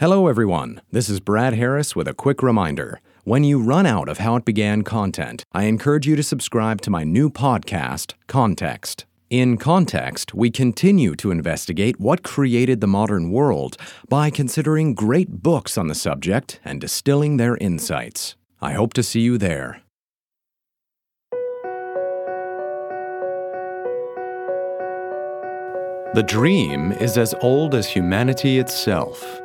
Hello, everyone. This is Brad Harris with a quick reminder. When you run out of How It Began content, I encourage you to subscribe to my new podcast, Context. In Context, we continue to investigate what created the modern world by considering great books on the subject and distilling their insights. I hope to see you there. The dream is as old as humanity itself.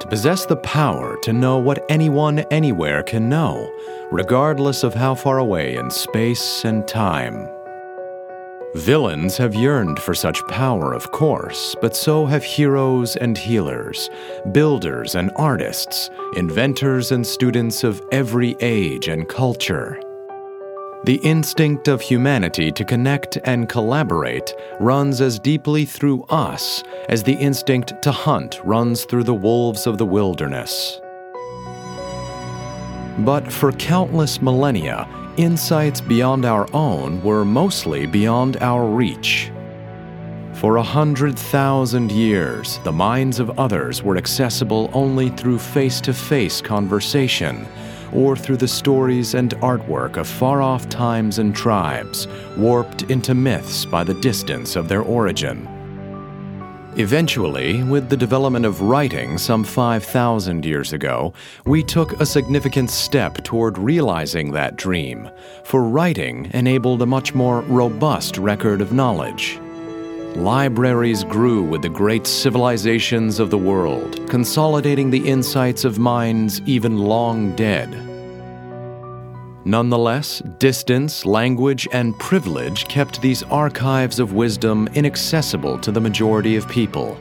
To possess the power to know what anyone anywhere can know, regardless of how far away in space and time. Villains have yearned for such power, of course, but so have heroes and healers, builders and artists, inventors and students of every age and culture. The instinct of humanity to connect and collaborate runs as deeply through us as the instinct to hunt runs through the wolves of the wilderness. But for countless millennia, insights beyond our own were mostly beyond our reach. For a hundred thousand years, the minds of others were accessible only through face to face conversation or through the stories and artwork of far off times and tribes, warped into myths by the distance of their origin. Eventually, with the development of writing some 5,000 years ago, we took a significant step toward realizing that dream, for writing enabled a much more robust record of knowledge. Libraries grew with the great civilizations of the world, consolidating the insights of minds even long dead. Nonetheless, distance, language, and privilege kept these archives of wisdom inaccessible to the majority of people.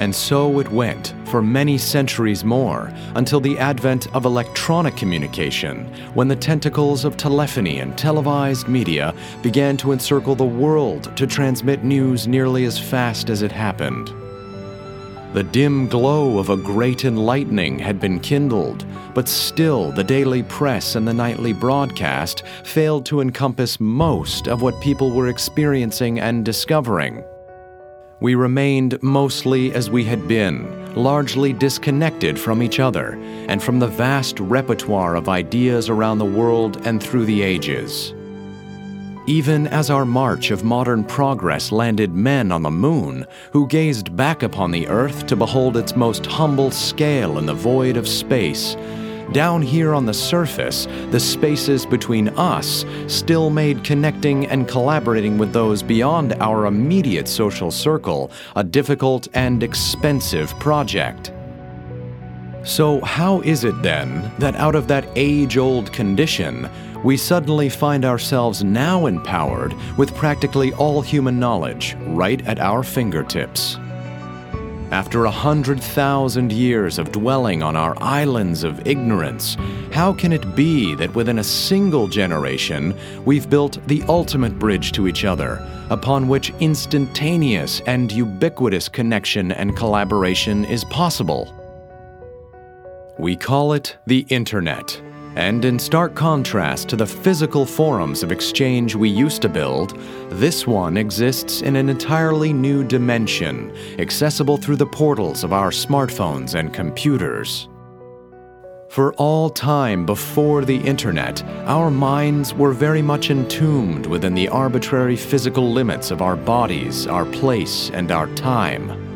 And so it went for many centuries more until the advent of electronic communication, when the tentacles of telephony and televised media began to encircle the world to transmit news nearly as fast as it happened. The dim glow of a great enlightening had been kindled, but still the daily press and the nightly broadcast failed to encompass most of what people were experiencing and discovering. We remained mostly as we had been, largely disconnected from each other and from the vast repertoire of ideas around the world and through the ages. Even as our march of modern progress landed men on the moon, who gazed back upon the Earth to behold its most humble scale in the void of space, down here on the surface, the spaces between us still made connecting and collaborating with those beyond our immediate social circle a difficult and expensive project. So, how is it then that out of that age old condition, we suddenly find ourselves now empowered with practically all human knowledge right at our fingertips. After a hundred thousand years of dwelling on our islands of ignorance, how can it be that within a single generation we've built the ultimate bridge to each other, upon which instantaneous and ubiquitous connection and collaboration is possible? We call it the Internet. And in stark contrast to the physical forums of exchange we used to build, this one exists in an entirely new dimension, accessible through the portals of our smartphones and computers. For all time before the internet, our minds were very much entombed within the arbitrary physical limits of our bodies, our place, and our time.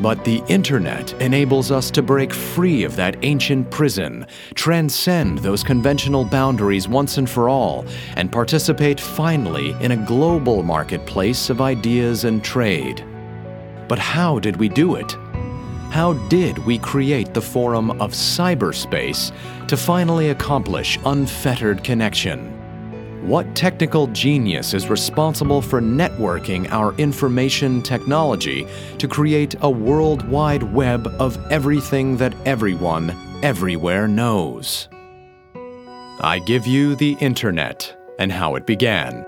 But the internet enables us to break free of that ancient prison, transcend those conventional boundaries once and for all, and participate finally in a global marketplace of ideas and trade. But how did we do it? How did we create the forum of cyberspace to finally accomplish unfettered connection? What technical genius is responsible for networking our information technology to create a worldwide web of everything that everyone, everywhere knows? I give you the Internet and how it began.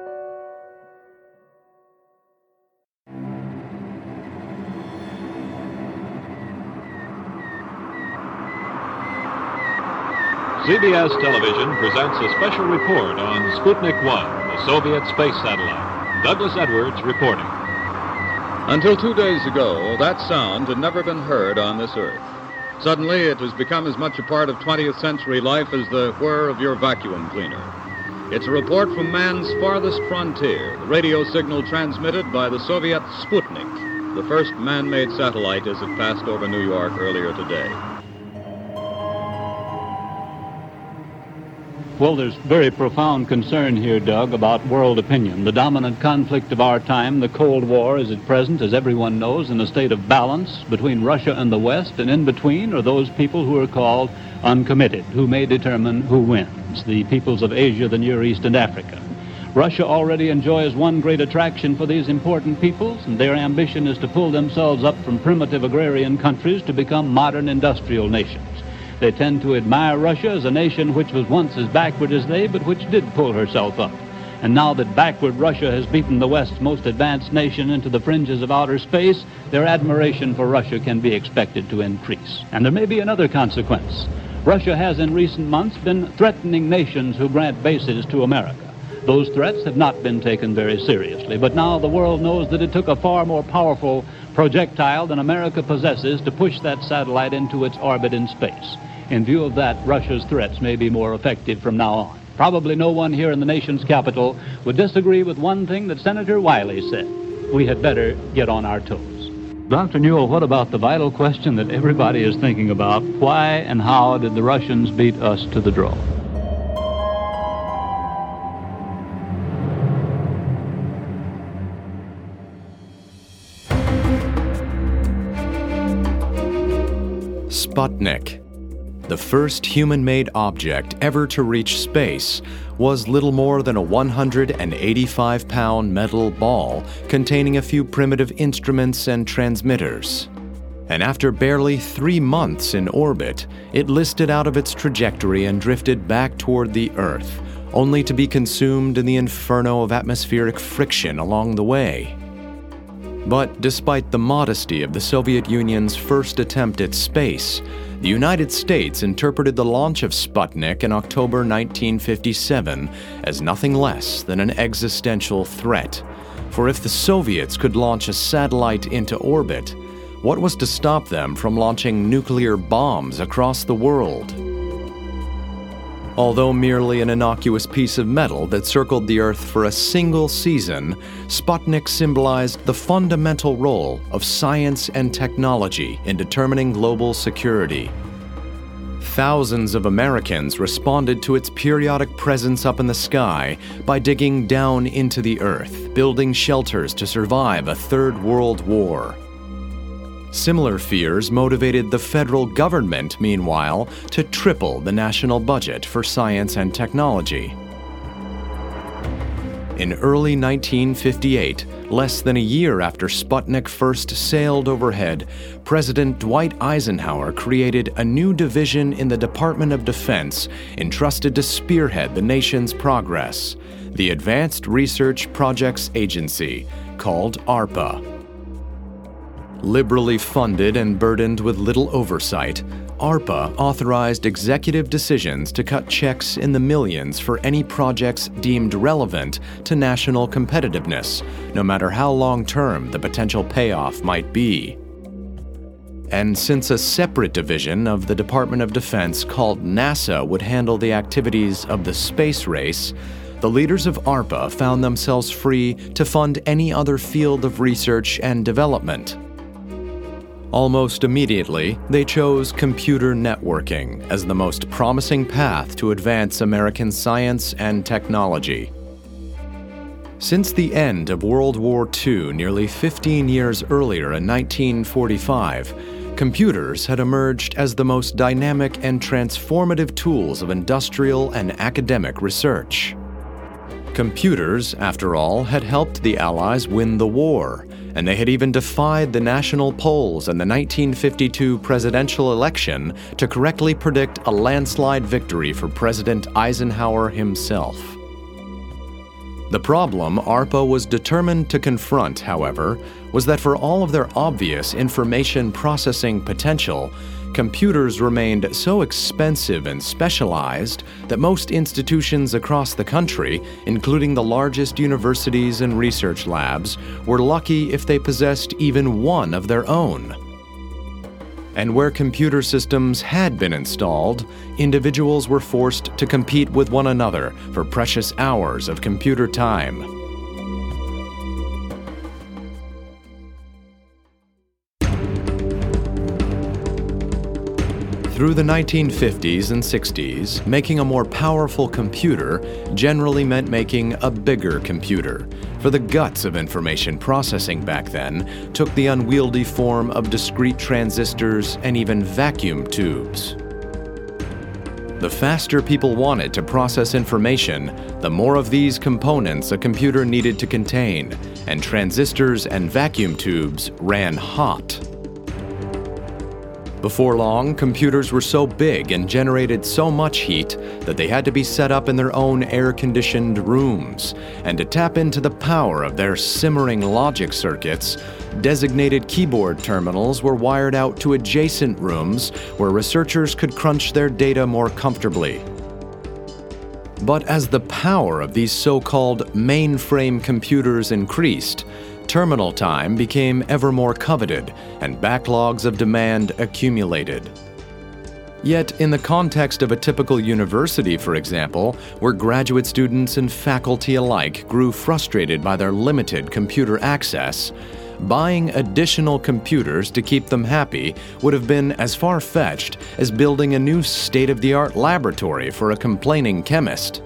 CBS Television presents a special report on Sputnik 1, the Soviet space satellite. Douglas Edwards reporting. Until two days ago, that sound had never been heard on this earth. Suddenly, it has become as much a part of 20th century life as the whir of your vacuum cleaner. It's a report from man's farthest frontier, the radio signal transmitted by the Soviet Sputnik, the first man made satellite as it passed over New York earlier today. Well, there's very profound concern here, Doug, about world opinion. The dominant conflict of our time, the Cold War, is at present, as everyone knows, in a state of balance between Russia and the West, and in between are those people who are called uncommitted, who may determine who wins, the peoples of Asia, the Near East, and Africa. Russia already enjoys one great attraction for these important peoples, and their ambition is to pull themselves up from primitive agrarian countries to become modern industrial nations. They tend to admire Russia as a nation which was once as backward as they, but which did pull herself up. And now that backward Russia has beaten the West's most advanced nation into the fringes of outer space, their admiration for Russia can be expected to increase. And there may be another consequence. Russia has in recent months been threatening nations who grant bases to America. Those threats have not been taken very seriously, but now the world knows that it took a far more powerful projectile than America possesses to push that satellite into its orbit in space. In view of that, Russia's threats may be more effective from now on. Probably no one here in the nation's capital would disagree with one thing that Senator Wiley said. We had better get on our toes. Dr. Newell, what about the vital question that everybody is thinking about? Why and how did the Russians beat us to the draw? Sputnik the first human made object ever to reach space was little more than a 185 pound metal ball containing a few primitive instruments and transmitters. And after barely three months in orbit, it listed out of its trajectory and drifted back toward the Earth, only to be consumed in the inferno of atmospheric friction along the way. But despite the modesty of the Soviet Union's first attempt at space, the United States interpreted the launch of Sputnik in October 1957 as nothing less than an existential threat. For if the Soviets could launch a satellite into orbit, what was to stop them from launching nuclear bombs across the world? Although merely an innocuous piece of metal that circled the Earth for a single season, Sputnik symbolized the fundamental role of science and technology in determining global security. Thousands of Americans responded to its periodic presence up in the sky by digging down into the Earth, building shelters to survive a Third World War. Similar fears motivated the federal government, meanwhile, to triple the national budget for science and technology. In early 1958, less than a year after Sputnik first sailed overhead, President Dwight Eisenhower created a new division in the Department of Defense entrusted to spearhead the nation's progress the Advanced Research Projects Agency, called ARPA. Liberally funded and burdened with little oversight, ARPA authorized executive decisions to cut checks in the millions for any projects deemed relevant to national competitiveness, no matter how long term the potential payoff might be. And since a separate division of the Department of Defense called NASA would handle the activities of the space race, the leaders of ARPA found themselves free to fund any other field of research and development. Almost immediately, they chose computer networking as the most promising path to advance American science and technology. Since the end of World War II, nearly 15 years earlier in 1945, computers had emerged as the most dynamic and transformative tools of industrial and academic research. Computers, after all, had helped the Allies win the war and they had even defied the national polls in the 1952 presidential election to correctly predict a landslide victory for President Eisenhower himself. The problem ARPA was determined to confront, however, was that for all of their obvious information processing potential, computers remained so expensive and specialized that most institutions across the country, including the largest universities and research labs, were lucky if they possessed even one of their own. And where computer systems had been installed, individuals were forced to compete with one another for precious hours of computer time. Through the 1950s and 60s, making a more powerful computer generally meant making a bigger computer, for the guts of information processing back then took the unwieldy form of discrete transistors and even vacuum tubes. The faster people wanted to process information, the more of these components a computer needed to contain, and transistors and vacuum tubes ran hot. Before long, computers were so big and generated so much heat that they had to be set up in their own air conditioned rooms. And to tap into the power of their simmering logic circuits, designated keyboard terminals were wired out to adjacent rooms where researchers could crunch their data more comfortably. But as the power of these so called mainframe computers increased, terminal time became ever more coveted and backlogs of demand accumulated. Yet, in the context of a typical university, for example, where graduate students and faculty alike grew frustrated by their limited computer access, buying additional computers to keep them happy would have been as far fetched as building a new state of the art laboratory for a complaining chemist.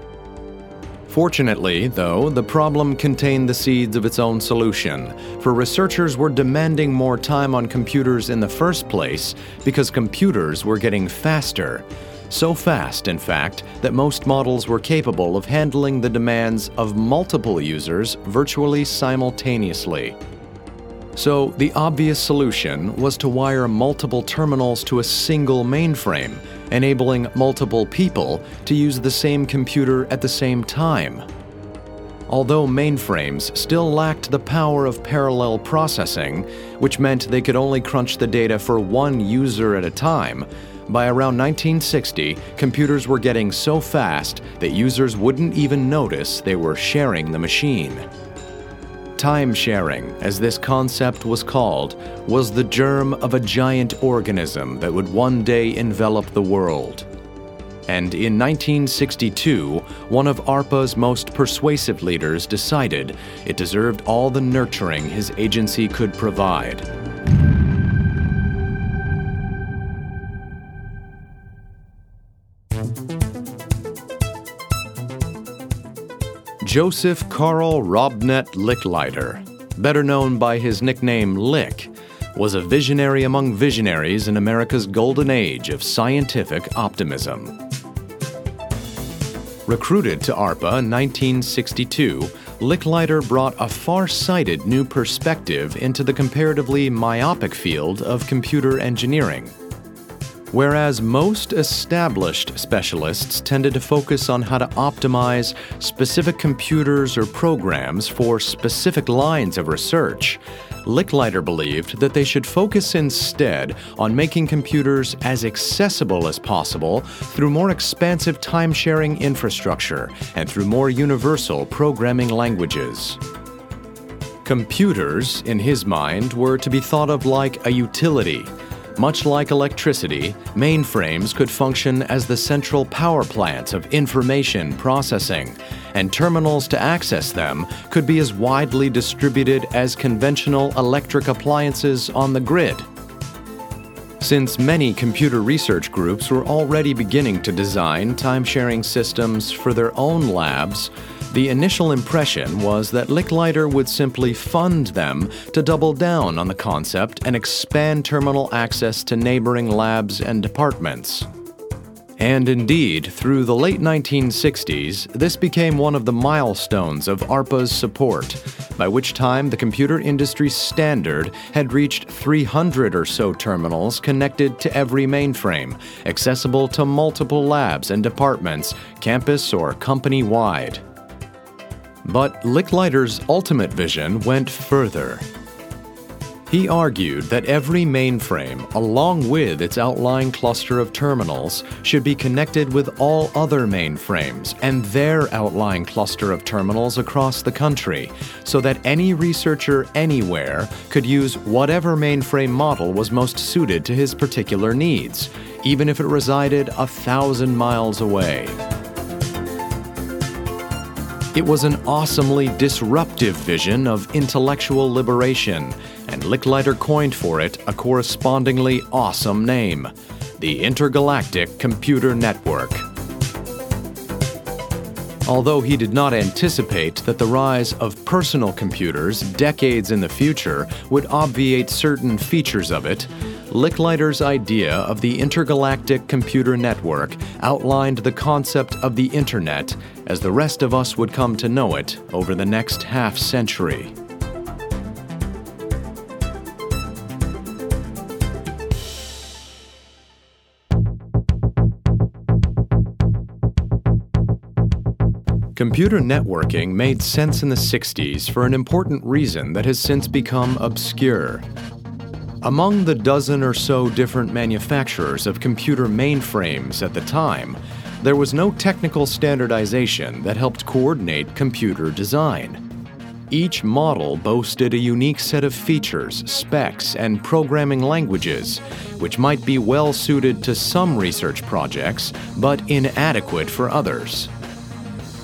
Fortunately, though, the problem contained the seeds of its own solution, for researchers were demanding more time on computers in the first place because computers were getting faster. So fast, in fact, that most models were capable of handling the demands of multiple users virtually simultaneously. So, the obvious solution was to wire multiple terminals to a single mainframe enabling multiple people to use the same computer at the same time. Although mainframes still lacked the power of parallel processing, which meant they could only crunch the data for one user at a time, by around 1960, computers were getting so fast that users wouldn't even notice they were sharing the machine. Time sharing, as this concept was called, was the germ of a giant organism that would one day envelop the world. And in 1962, one of ARPA's most persuasive leaders decided it deserved all the nurturing his agency could provide. Joseph Carl Robnett Licklider, better known by his nickname Lick, was a visionary among visionaries in America's golden age of scientific optimism. Recruited to ARPA in 1962, Licklider brought a far sighted new perspective into the comparatively myopic field of computer engineering. Whereas most established specialists tended to focus on how to optimize specific computers or programs for specific lines of research, Licklider believed that they should focus instead on making computers as accessible as possible through more expansive time sharing infrastructure and through more universal programming languages. Computers, in his mind, were to be thought of like a utility much like electricity, mainframes could function as the central power plants of information processing, and terminals to access them could be as widely distributed as conventional electric appliances on the grid. Since many computer research groups were already beginning to design time sharing systems for their own labs, the initial impression was that Licklider would simply fund them to double down on the concept and expand terminal access to neighboring labs and departments. And indeed, through the late 1960s, this became one of the milestones of ARPA's support, by which time the computer industry standard had reached 300 or so terminals connected to every mainframe, accessible to multiple labs and departments, campus or company wide. But Licklider's ultimate vision went further. He argued that every mainframe, along with its outlying cluster of terminals, should be connected with all other mainframes and their outlying cluster of terminals across the country, so that any researcher anywhere could use whatever mainframe model was most suited to his particular needs, even if it resided a thousand miles away. It was an awesomely disruptive vision of intellectual liberation, and Licklider coined for it a correspondingly awesome name the Intergalactic Computer Network. Although he did not anticipate that the rise of personal computers decades in the future would obviate certain features of it, Licklider's idea of the intergalactic computer network outlined the concept of the Internet as the rest of us would come to know it over the next half century. Computer networking made sense in the 60s for an important reason that has since become obscure. Among the dozen or so different manufacturers of computer mainframes at the time, there was no technical standardization that helped coordinate computer design. Each model boasted a unique set of features, specs, and programming languages, which might be well suited to some research projects, but inadequate for others.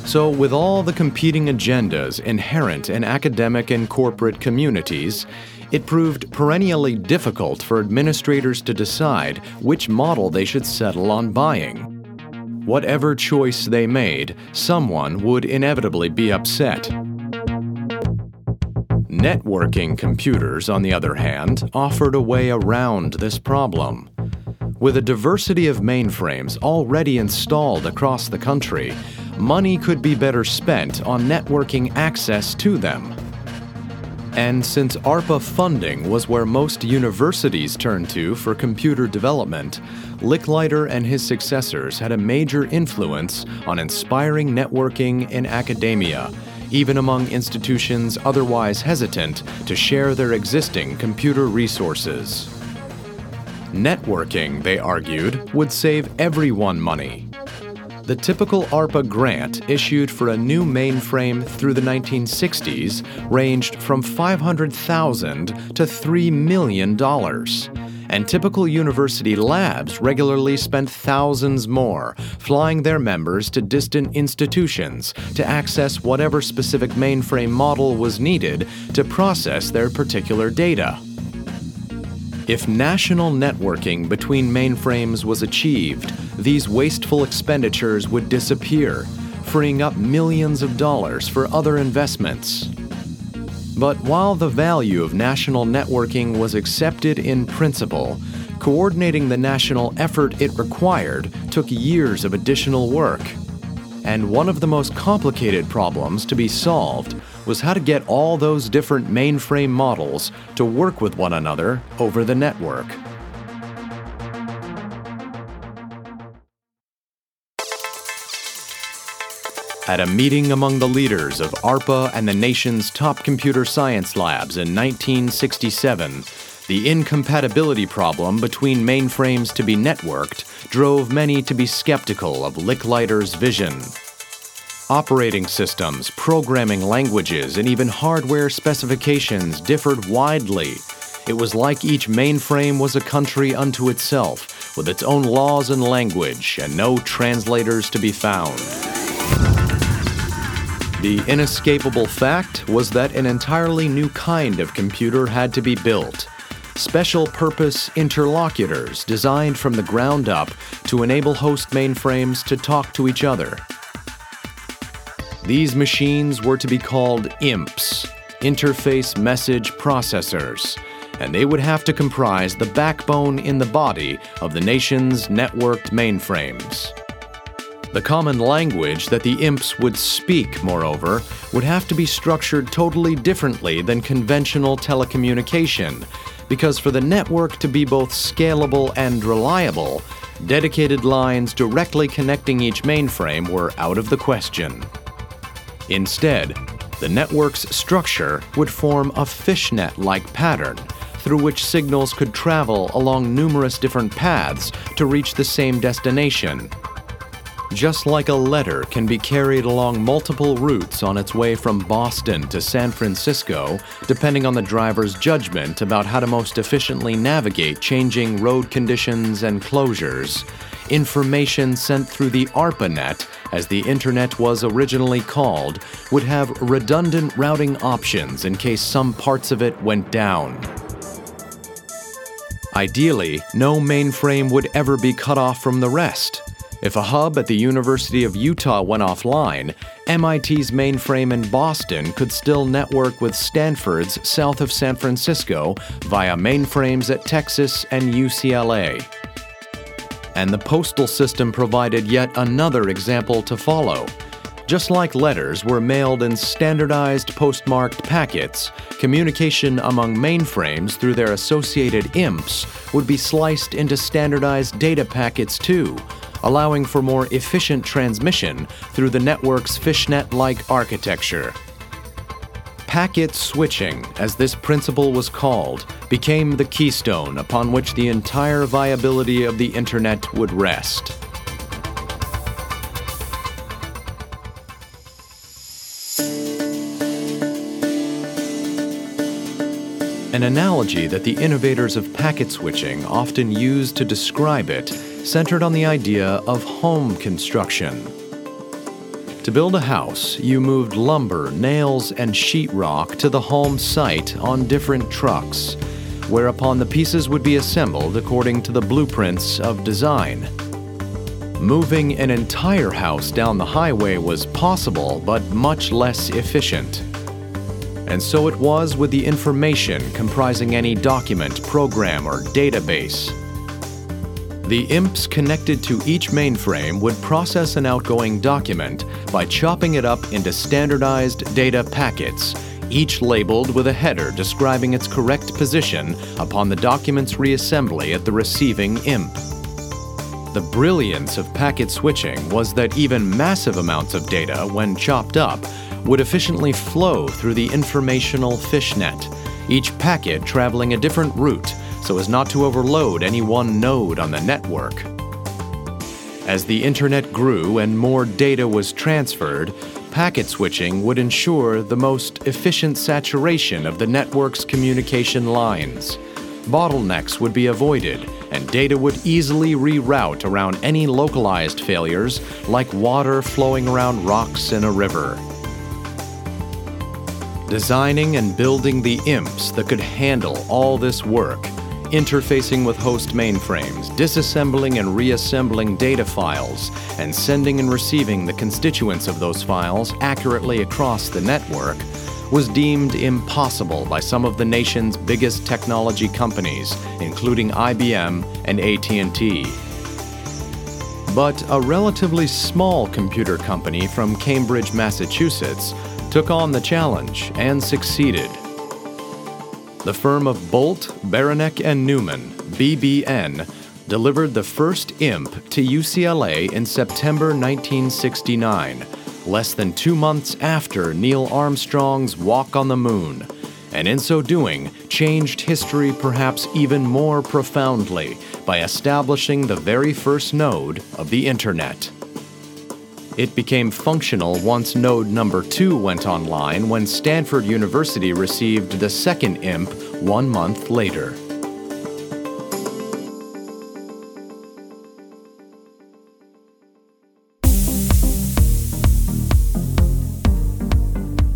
So, with all the competing agendas inherent in academic and corporate communities, it proved perennially difficult for administrators to decide which model they should settle on buying. Whatever choice they made, someone would inevitably be upset. Networking computers, on the other hand, offered a way around this problem. With a diversity of mainframes already installed across the country, money could be better spent on networking access to them. And since ARPA funding was where most universities turned to for computer development, Licklider and his successors had a major influence on inspiring networking in academia, even among institutions otherwise hesitant to share their existing computer resources. Networking, they argued, would save everyone money, the typical ARPA grant issued for a new mainframe through the 1960s ranged from 500,000 to $3 million, and typical university labs regularly spent thousands more, flying their members to distant institutions to access whatever specific mainframe model was needed to process their particular data. If national networking between mainframes was achieved, these wasteful expenditures would disappear, freeing up millions of dollars for other investments. But while the value of national networking was accepted in principle, coordinating the national effort it required took years of additional work. And one of the most complicated problems to be solved was how to get all those different mainframe models to work with one another over the network. At a meeting among the leaders of ARPA and the nation's top computer science labs in 1967, the incompatibility problem between mainframes to be networked drove many to be skeptical of Licklider's vision. Operating systems, programming languages, and even hardware specifications differed widely. It was like each mainframe was a country unto itself, with its own laws and language, and no translators to be found. The inescapable fact was that an entirely new kind of computer had to be built. Special purpose interlocutors designed from the ground up to enable host mainframes to talk to each other. These machines were to be called IMPs, Interface Message Processors, and they would have to comprise the backbone in the body of the nation's networked mainframes. The common language that the imps would speak, moreover, would have to be structured totally differently than conventional telecommunication, because for the network to be both scalable and reliable, dedicated lines directly connecting each mainframe were out of the question. Instead, the network's structure would form a fishnet like pattern, through which signals could travel along numerous different paths to reach the same destination. Just like a letter can be carried along multiple routes on its way from Boston to San Francisco, depending on the driver's judgment about how to most efficiently navigate changing road conditions and closures, information sent through the ARPANET, as the Internet was originally called, would have redundant routing options in case some parts of it went down. Ideally, no mainframe would ever be cut off from the rest. If a hub at the University of Utah went offline, MIT's mainframe in Boston could still network with Stanford's south of San Francisco via mainframes at Texas and UCLA. And the postal system provided yet another example to follow. Just like letters were mailed in standardized postmarked packets, communication among mainframes through their associated IMPs would be sliced into standardized data packets too, allowing for more efficient transmission through the network's fishnet like architecture. Packet switching, as this principle was called, became the keystone upon which the entire viability of the Internet would rest. An analogy that the innovators of packet switching often use to describe it centered on the idea of home construction. To build a house, you moved lumber, nails, and sheetrock to the home site on different trucks, whereupon the pieces would be assembled according to the blueprints of design. Moving an entire house down the highway was possible, but much less efficient. And so it was with the information comprising any document, program, or database. The IMPs connected to each mainframe would process an outgoing document by chopping it up into standardized data packets, each labeled with a header describing its correct position upon the document's reassembly at the receiving IMP. The brilliance of packet switching was that even massive amounts of data, when chopped up, would efficiently flow through the informational fishnet, each packet traveling a different route so as not to overload any one node on the network. As the internet grew and more data was transferred, packet switching would ensure the most efficient saturation of the network's communication lines. Bottlenecks would be avoided, and data would easily reroute around any localized failures, like water flowing around rocks in a river. Designing and building the IMPs that could handle all this work interfacing with host mainframes, disassembling and reassembling data files, and sending and receiving the constituents of those files accurately across the network was deemed impossible by some of the nation's biggest technology companies, including IBM and AT&T. But a relatively small computer company from Cambridge, Massachusetts, took on the challenge and succeeded. The firm of Bolt, Beranek, and Newman, BBN, delivered the first IMP to UCLA in September 1969, less than two months after Neil Armstrong's walk on the moon, and in so doing, changed history perhaps even more profoundly by establishing the very first node of the Internet. It became functional once node number 2 went online when Stanford University received the second IMP one month later.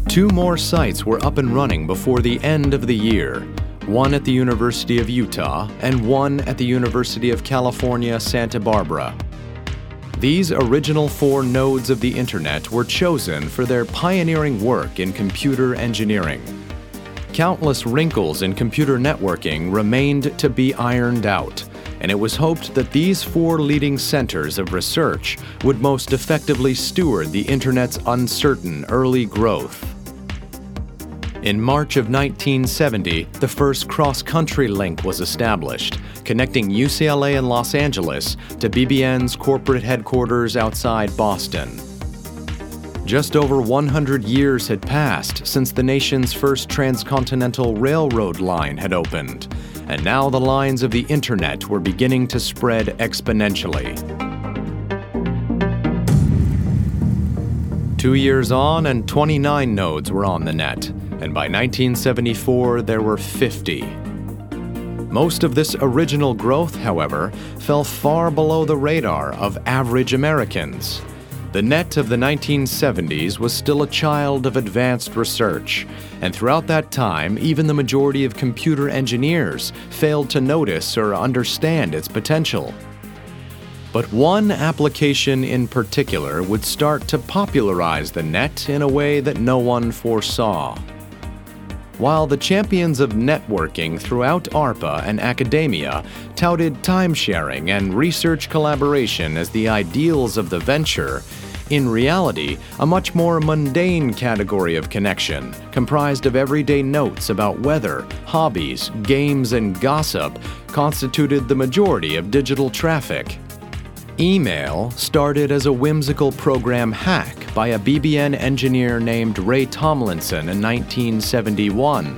Two more sites were up and running before the end of the year, one at the University of Utah and one at the University of California, Santa Barbara. These original four nodes of the Internet were chosen for their pioneering work in computer engineering. Countless wrinkles in computer networking remained to be ironed out, and it was hoped that these four leading centers of research would most effectively steward the Internet's uncertain early growth. In March of 1970, the first cross country link was established, connecting UCLA and Los Angeles to BBN's corporate headquarters outside Boston. Just over 100 years had passed since the nation's first transcontinental railroad line had opened, and now the lines of the internet were beginning to spread exponentially. Two years on, and 29 nodes were on the net, and by 1974 there were 50. Most of this original growth, however, fell far below the radar of average Americans. The net of the 1970s was still a child of advanced research, and throughout that time, even the majority of computer engineers failed to notice or understand its potential. But one application in particular would start to popularize the net in a way that no one foresaw. While the champions of networking throughout ARPA and academia touted time sharing and research collaboration as the ideals of the venture, in reality, a much more mundane category of connection, comprised of everyday notes about weather, hobbies, games, and gossip, constituted the majority of digital traffic. Email started as a whimsical program hack by a BBN engineer named Ray Tomlinson in 1971.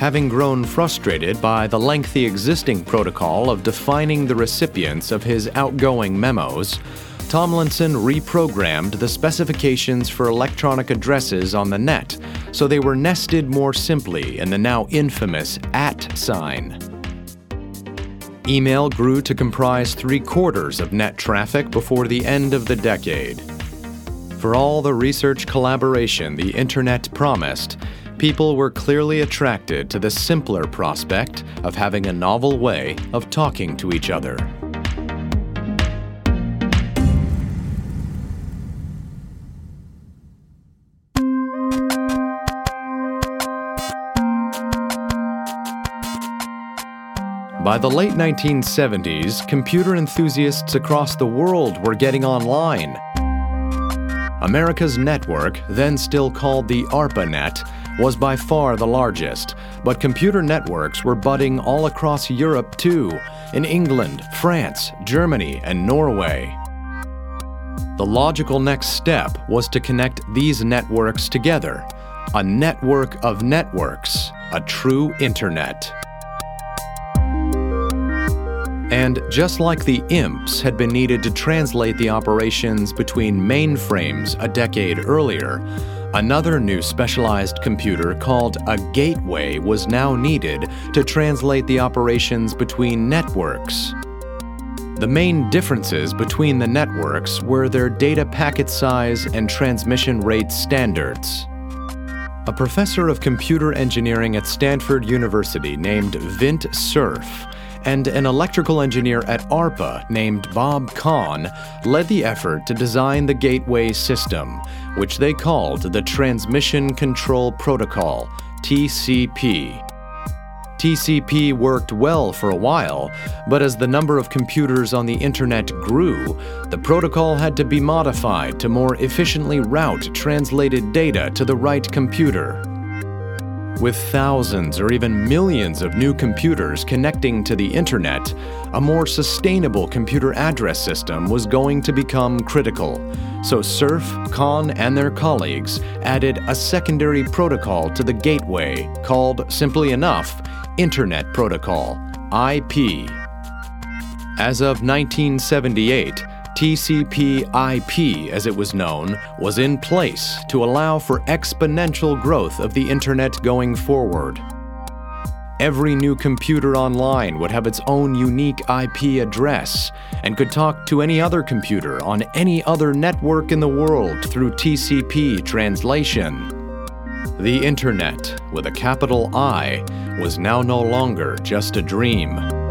Having grown frustrated by the lengthy existing protocol of defining the recipients of his outgoing memos, Tomlinson reprogrammed the specifications for electronic addresses on the net so they were nested more simply in the now infamous at sign. Email grew to comprise three quarters of net traffic before the end of the decade. For all the research collaboration the Internet promised, people were clearly attracted to the simpler prospect of having a novel way of talking to each other. By the late 1970s, computer enthusiasts across the world were getting online. America's network, then still called the ARPANET, was by far the largest, but computer networks were budding all across Europe too, in England, France, Germany, and Norway. The logical next step was to connect these networks together a network of networks, a true internet. And just like the IMPs had been needed to translate the operations between mainframes a decade earlier, another new specialized computer called a gateway was now needed to translate the operations between networks. The main differences between the networks were their data packet size and transmission rate standards. A professor of computer engineering at Stanford University named Vint Cerf and an electrical engineer at ARPA named Bob Kahn led the effort to design the gateway system, which they called the Transmission Control Protocol, TCP. TCP worked well for a while, but as the number of computers on the internet grew, the protocol had to be modified to more efficiently route translated data to the right computer. With thousands or even millions of new computers connecting to the internet, a more sustainable computer address system was going to become critical. So Cerf, Kahn, and their colleagues added a secondary protocol to the gateway called, simply enough, Internet Protocol, IP. As of 1978, TCP IP, as it was known, was in place to allow for exponential growth of the Internet going forward. Every new computer online would have its own unique IP address and could talk to any other computer on any other network in the world through TCP translation. The Internet, with a capital I, was now no longer just a dream.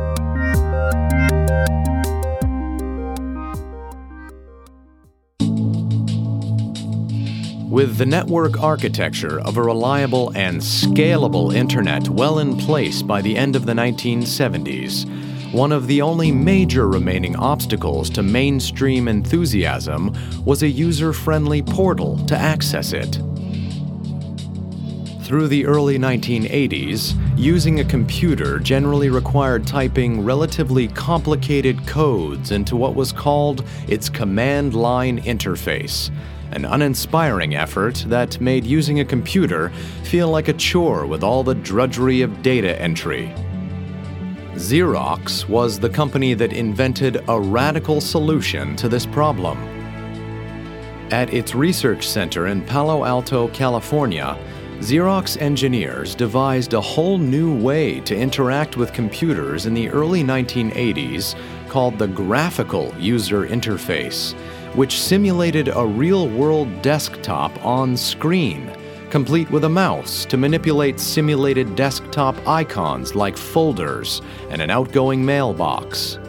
With the network architecture of a reliable and scalable internet well in place by the end of the 1970s, one of the only major remaining obstacles to mainstream enthusiasm was a user friendly portal to access it. Through the early 1980s, using a computer generally required typing relatively complicated codes into what was called its command line interface an uninspiring effort that made using a computer feel like a chore with all the drudgery of data entry. Xerox was the company that invented a radical solution to this problem. At its research center in Palo Alto, California, Xerox engineers devised a whole new way to interact with computers in the early 1980s called the graphical user interface, which simulated a real world desktop on screen complete with a mouse to manipulate simulated desktop icons like folders and an outgoing mailbox.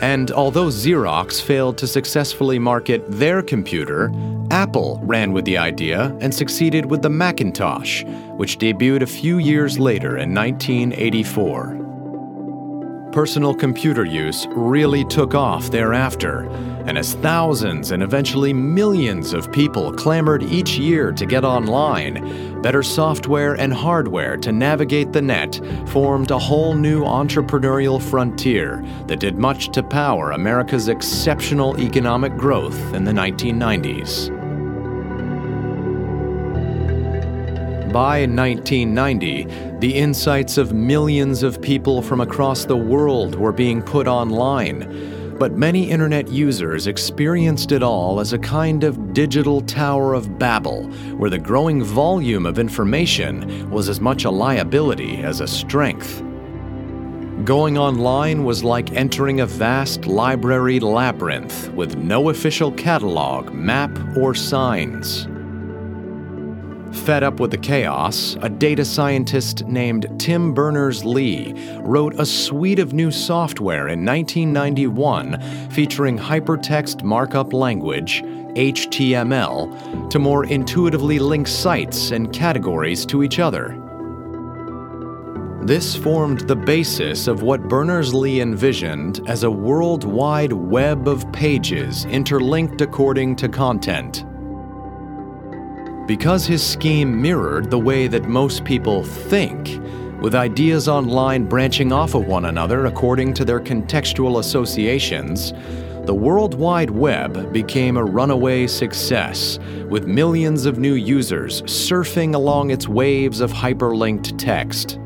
And although Xerox failed to successfully market their computer, Apple ran with the idea and succeeded with the Macintosh, which debuted a few years later in 1984 personal computer use really took off thereafter, and as thousands and eventually millions of people clamored each year to get online, better software and hardware to navigate the net formed a whole new entrepreneurial frontier that did much to power America's exceptional economic growth in the 1990s. By 1990, the insights of millions of people from across the world were being put online. But many internet users experienced it all as a kind of digital Tower of Babel, where the growing volume of information was as much a liability as a strength. Going online was like entering a vast library labyrinth with no official catalog, map, or signs. Fed up with the chaos, a data scientist named Tim Berners Lee wrote a suite of new software in 1991 featuring hypertext markup language, HTML, to more intuitively link sites and categories to each other. This formed the basis of what Berners Lee envisioned as a worldwide web of pages interlinked according to content. Because his scheme mirrored the way that most people think, with ideas online branching off of one another according to their contextual associations, the World Wide Web became a runaway success, with millions of new users surfing along its waves of hyperlinked text.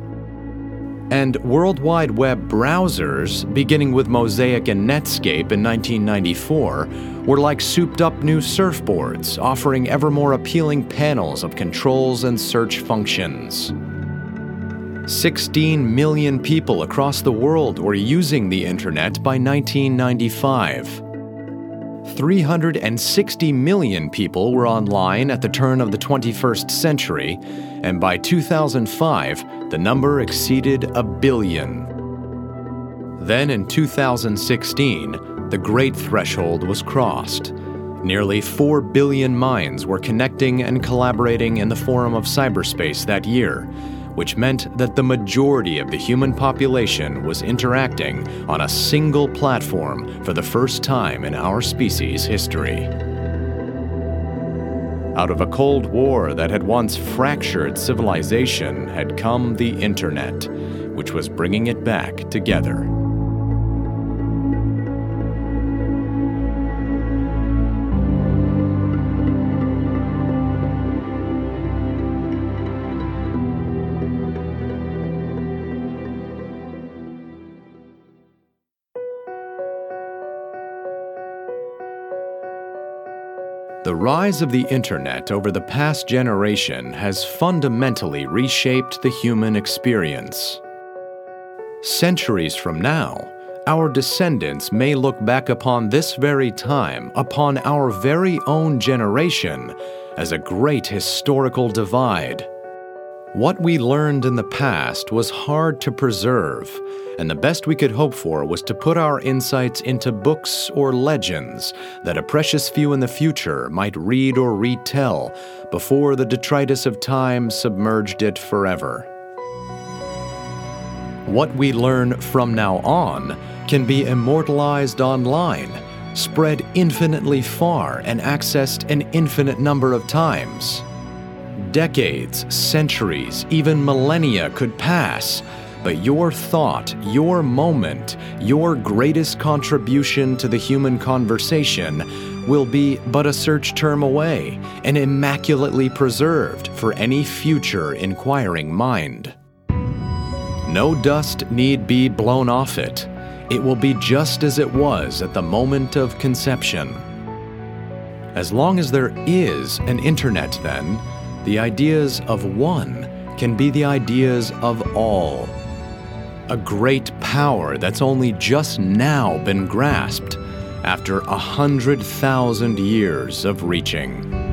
And World Wide Web browsers, beginning with Mosaic and Netscape in 1994, were like souped up new surfboards, offering ever more appealing panels of controls and search functions. 16 million people across the world were using the internet by 1995. 360 million people were online at the turn of the 21st century, and by 2005, the number exceeded a billion. Then in 2016, the great threshold was crossed. Nearly 4 billion minds were connecting and collaborating in the forum of cyberspace that year, which meant that the majority of the human population was interacting on a single platform for the first time in our species' history. Out of a Cold War that had once fractured civilization had come the Internet, which was bringing it back together. The rise of the internet over the past generation has fundamentally reshaped the human experience. Centuries from now, our descendants may look back upon this very time, upon our very own generation, as a great historical divide. What we learned in the past was hard to preserve, and the best we could hope for was to put our insights into books or legends that a precious few in the future might read or retell before the detritus of time submerged it forever. What we learn from now on can be immortalized online, spread infinitely far, and accessed an infinite number of times decades, centuries, even millennia could pass, but your thought, your moment, your greatest contribution to the human conversation will be but a search term away and immaculately preserved for any future inquiring mind. No dust need be blown off it. It will be just as it was at the moment of conception. As long as there is an internet, then, the ideas of one can be the ideas of all. A great power that's only just now been grasped after a hundred thousand years of reaching.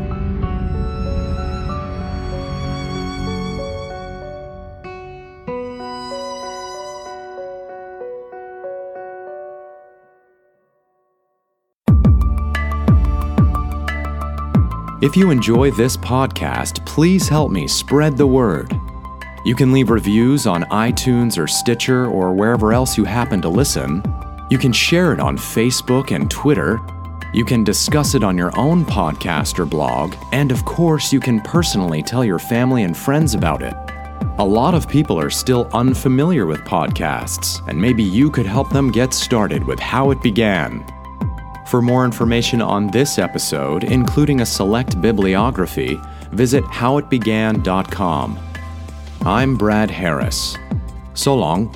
If you enjoy this podcast, please help me spread the word. You can leave reviews on iTunes or Stitcher or wherever else you happen to listen. You can share it on Facebook and Twitter. You can discuss it on your own podcast or blog. And of course, you can personally tell your family and friends about it. A lot of people are still unfamiliar with podcasts, and maybe you could help them get started with how it began. For more information on this episode, including a select bibliography, visit howitbegan.com. I'm Brad Harris. So long.